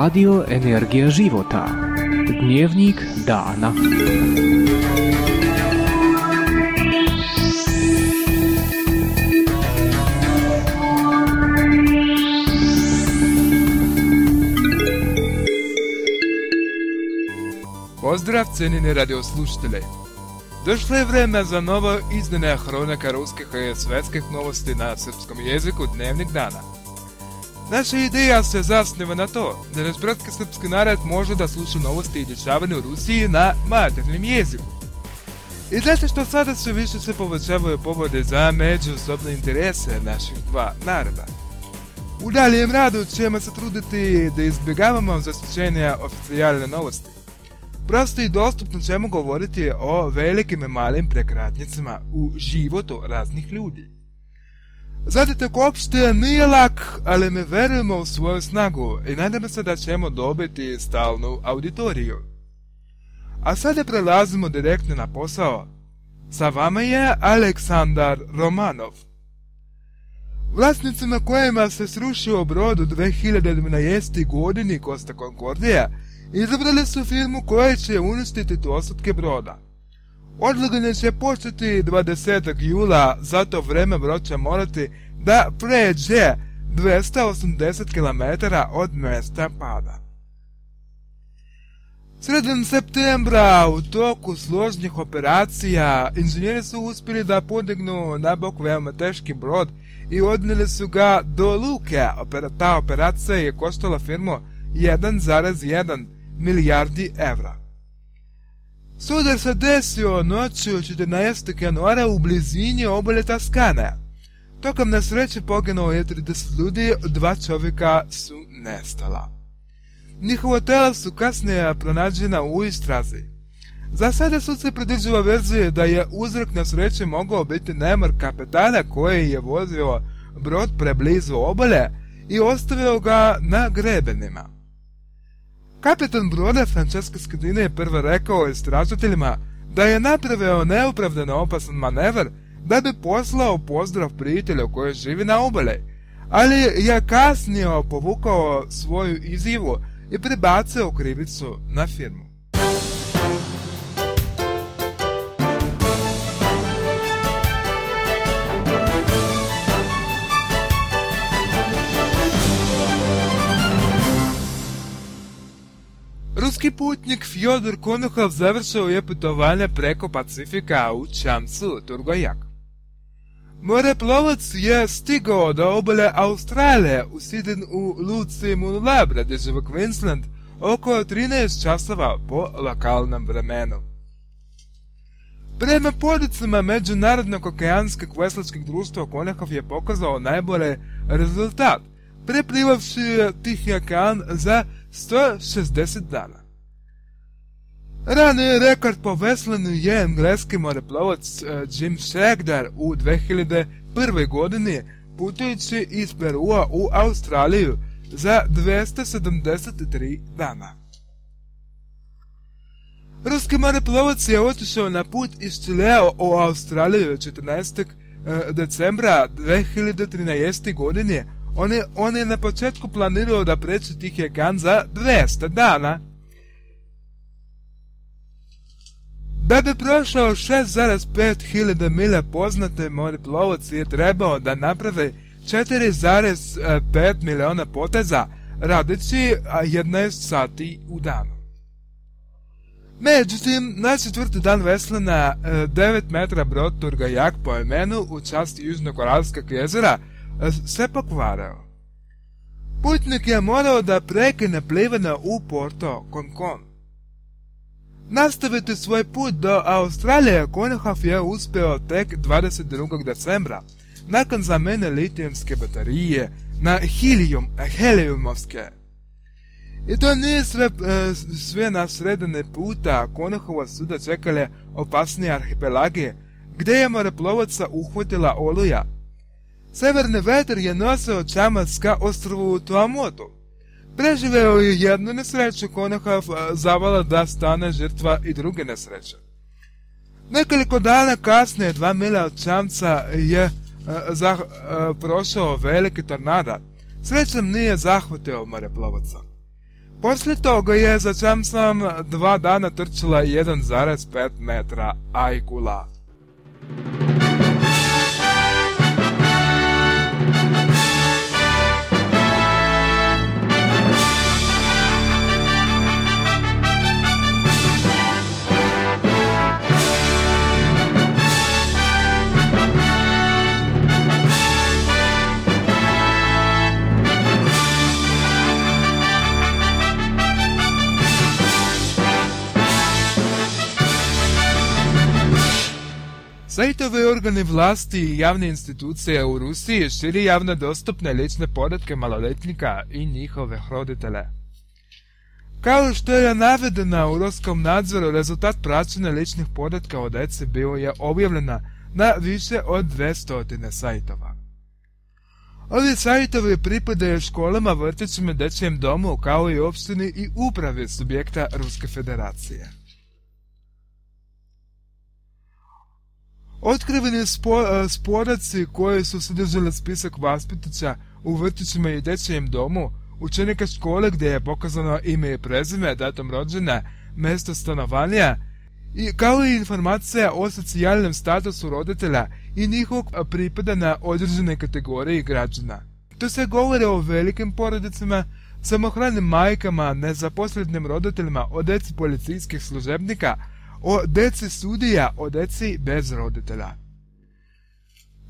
Radio Energija života. Dnevnik dana. Pozdrav cijenine radioslušatelji! Došlo je vreme za novo izdane hronika ruskih i svetskih novosti na srpskom jeziku Dnevnik dana. Naša ideja se zasniva na to da naš bratski srpski narod može da sluša novosti i dešavanje u Rusiji na maternim jeziku. I zato što sada sve više se povećavaju povode za međusobne interese naših dva naroda. U daljem radu ćemo se truditi da izbjegavamo zaslučenja oficijalne novosti. Prosto i dostupno ćemo govoriti o velikim i malim prekratnicama u životu raznih ljudi. Zadatak uopšte nije lak, ali mi verujemo u svoju snagu i nadamo se da ćemo dobiti stalnu auditoriju. A sada prelazimo direktno na posao. Sa vama je Aleksandar Romanov. Vlasnicima kojima se srušio brod u 2012. godini Costa Concordia izabrali su firmu koja će uništiti ostatke broda. Odlaganje će početi 20. jula, zato vreme će morati da pređe 280 km od mesta pada. Sredin septembra u toku složnih operacija inženjeri su uspjeli da podignu na bok veoma teški brod i odnijeli su ga do luke. Ta operacija je koštala firmu 1,1 milijardi evra. Sudar se desio noću 14. januara u blizini obale Taskane. Tokom nesreće poginulo je 30 ljudi, dva čovjeka su nestala. Njihova tela su kasnije pronađena u istrazi. Za sada se pridržava verzije da je uzrok nesreće mogao biti nemar kapetana koji je vozio brod preblizu obale i ostavio ga na grebenima. Kapetan broda Francesco Skadine je prvo rekao istražiteljima da je napravio neopravdano opasan manevar da bi poslao pozdrav prijatelju koji živi na obale, ali je kasnije povukao svoju izjavu i prebacio krivicu na firmu. Ruski putnik Fjodor Konohov završao je putovanje preko Pacifika u Čamcu, Turgojak. Moreplovac je stigao do obale Australije, usiden u luci Moonlabra, država Queensland, oko 13 časova po lokalnom vremenu. Prema podicama Međunarodnog okeanskog veslačkog društva Konehov je pokazao najbolji rezultat, preplivavši Tihi okean za 160 dana. Rani rekord po veslanju je engleski moreplovac Jim Shagdar u 2001. godini putujući iz Perua u Australiju za 273 dana. Ruski moreplovac je otišao na put iz Čilea u Australiju 14. decembra 2013. godine. On je, na početku planirao da preći Tihi okean za 200 dana, Da bi prošao 6,5 hiljada milja poznate moreplovac je trebao da naprave 4,5 miliona poteza radeći 11 sati u danu. Međutim, na četvrti dan veslana 9 metra brod Turgajak po imenu u časti Južnokoralskog jezera se pokvarao. Putnik je morao da prekine plivanje u Porto Concon. Nastaviti svoj put do Australije Konehov je uspio tek 22. decembra, nakon zamene litijumske baterije na helium, heliumovske. I to nije sve, sve na sredine puta Konehova suda čekale opasnije arhipelage, gdje je moreplovaca uhvatila oluja. Severni vetar je nosio čamac ka ostrovu Tuamotu. Preživeo je jednu nesreću Konehov zavala da stane žrtva i druge nesreće. Nekoliko dana kasnije, dva mila od Čamca je za, prošao veliki tornada. Srećom nije zahvatio moreplovaca. Poslije toga je za čem sam dva dana trčila 1,5 metra ajkula. Sajtove organi vlasti i javne institucije u Rusiji širi javno dostupne lične podatke maloletnika i njihove roditelje. Kao što je navedeno u ruskom nadzoru, rezultat praćenja ličnih podatka o deci bio je objavljena na više od 200 sajtova. Ovi sajtovi pripadaju školama, vrtićima, dečjem domu, kao i opštini i upravi subjekta Ruske federacije. Otkriveni spo, sporaci koji su sadržali spisak vaspitača u vrtićima i dečjem domu, učenika škole gdje je pokazano ime i prezime, datum rođena, mjesto stanovanja, i kao i informacija o socijalnom statusu roditelja i njihovog pripada na određene kategorije građana. To se govori o velikim porodicama, samohranim majkama, nezaposlenim roditeljima, o deci policijskih služebnika, o deci sudija, o deci bez roditelja.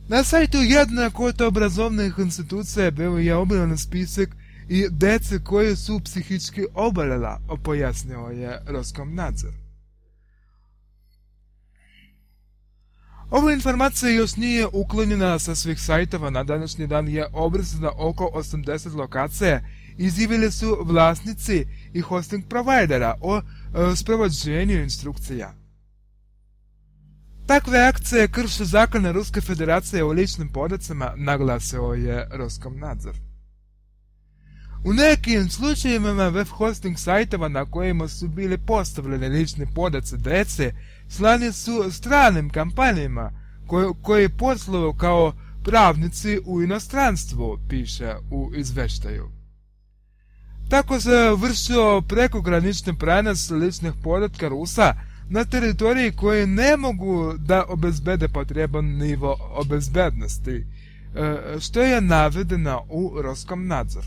Na sajtu jedne od obrazovnih institucija bio je objavljen spisak i dece koje su psihički obolela, pojasnio je Roskom nadzor. Ova informacija još nije uklonjena sa svih sajtova, na današnji dan je obrisana oko 80 lokacija, izjavili su vlasnici i hosting provajdera o sprovođenju instrukcija. Takve akcije krše zakone Ruske federacije o ličnim podacima, naglasio je Roskom nadzor. U nekim slučajevima web hosting sajtova na kojima su bili postavljeni lični podaci dece slani su stranim kampanjima koji, koji posluju kao pravnici u inostranstvu, piše u izveštaju. Tako se vršio prekogranični prenos ličnih podatka Rusa na teritoriji koje ne mogu da obezbede potreban nivo obezbednosti, što je navedeno u Roskom nadzoru.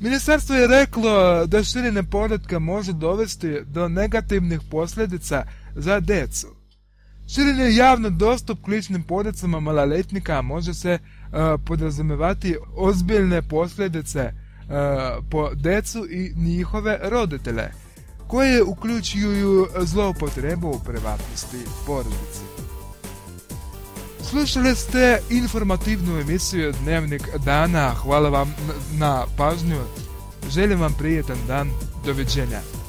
Ministarstvo je reklo da širenje podatka može dovesti do negativnih posljedica za decu. Širenje javno dostup ličnim podacama maloletnika može se uh, podrazumevati ozbiljne posljedice uh, po decu i njihove roditelje, koje uključuju zloupotrebu privatnosti porodice. Slušali ste informativnu emisiju Dnevnik dana. Hvala vam na pažnju. Želim vam prijetan dan. Doviđenja.